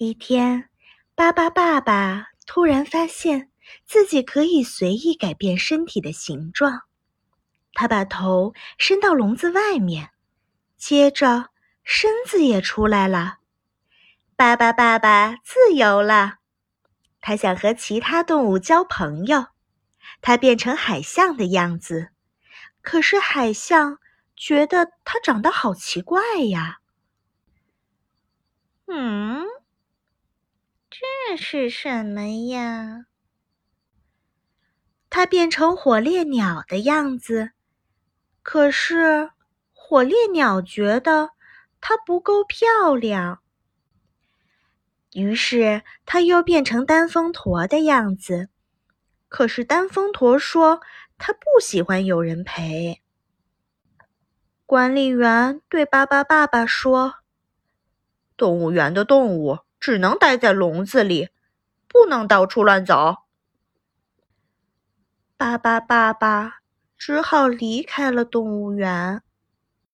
一天，巴巴爸爸突然发现自己可以随意改变身体的形状。他把头伸到笼子外面，接着身子也出来了。巴巴爸爸自由了，他想和其他动物交朋友。他变成海象的样子，可是海象觉得他长得好奇怪呀。这是什么呀？它变成火烈鸟的样子，可是火烈鸟觉得它不够漂亮，于是它又变成单峰驼的样子，可是单峰驼说它不喜欢有人陪。管理员对巴巴爸爸说：“动物园的动物。”只能待在笼子里，不能到处乱走。巴巴爸爸只好离开了动物园。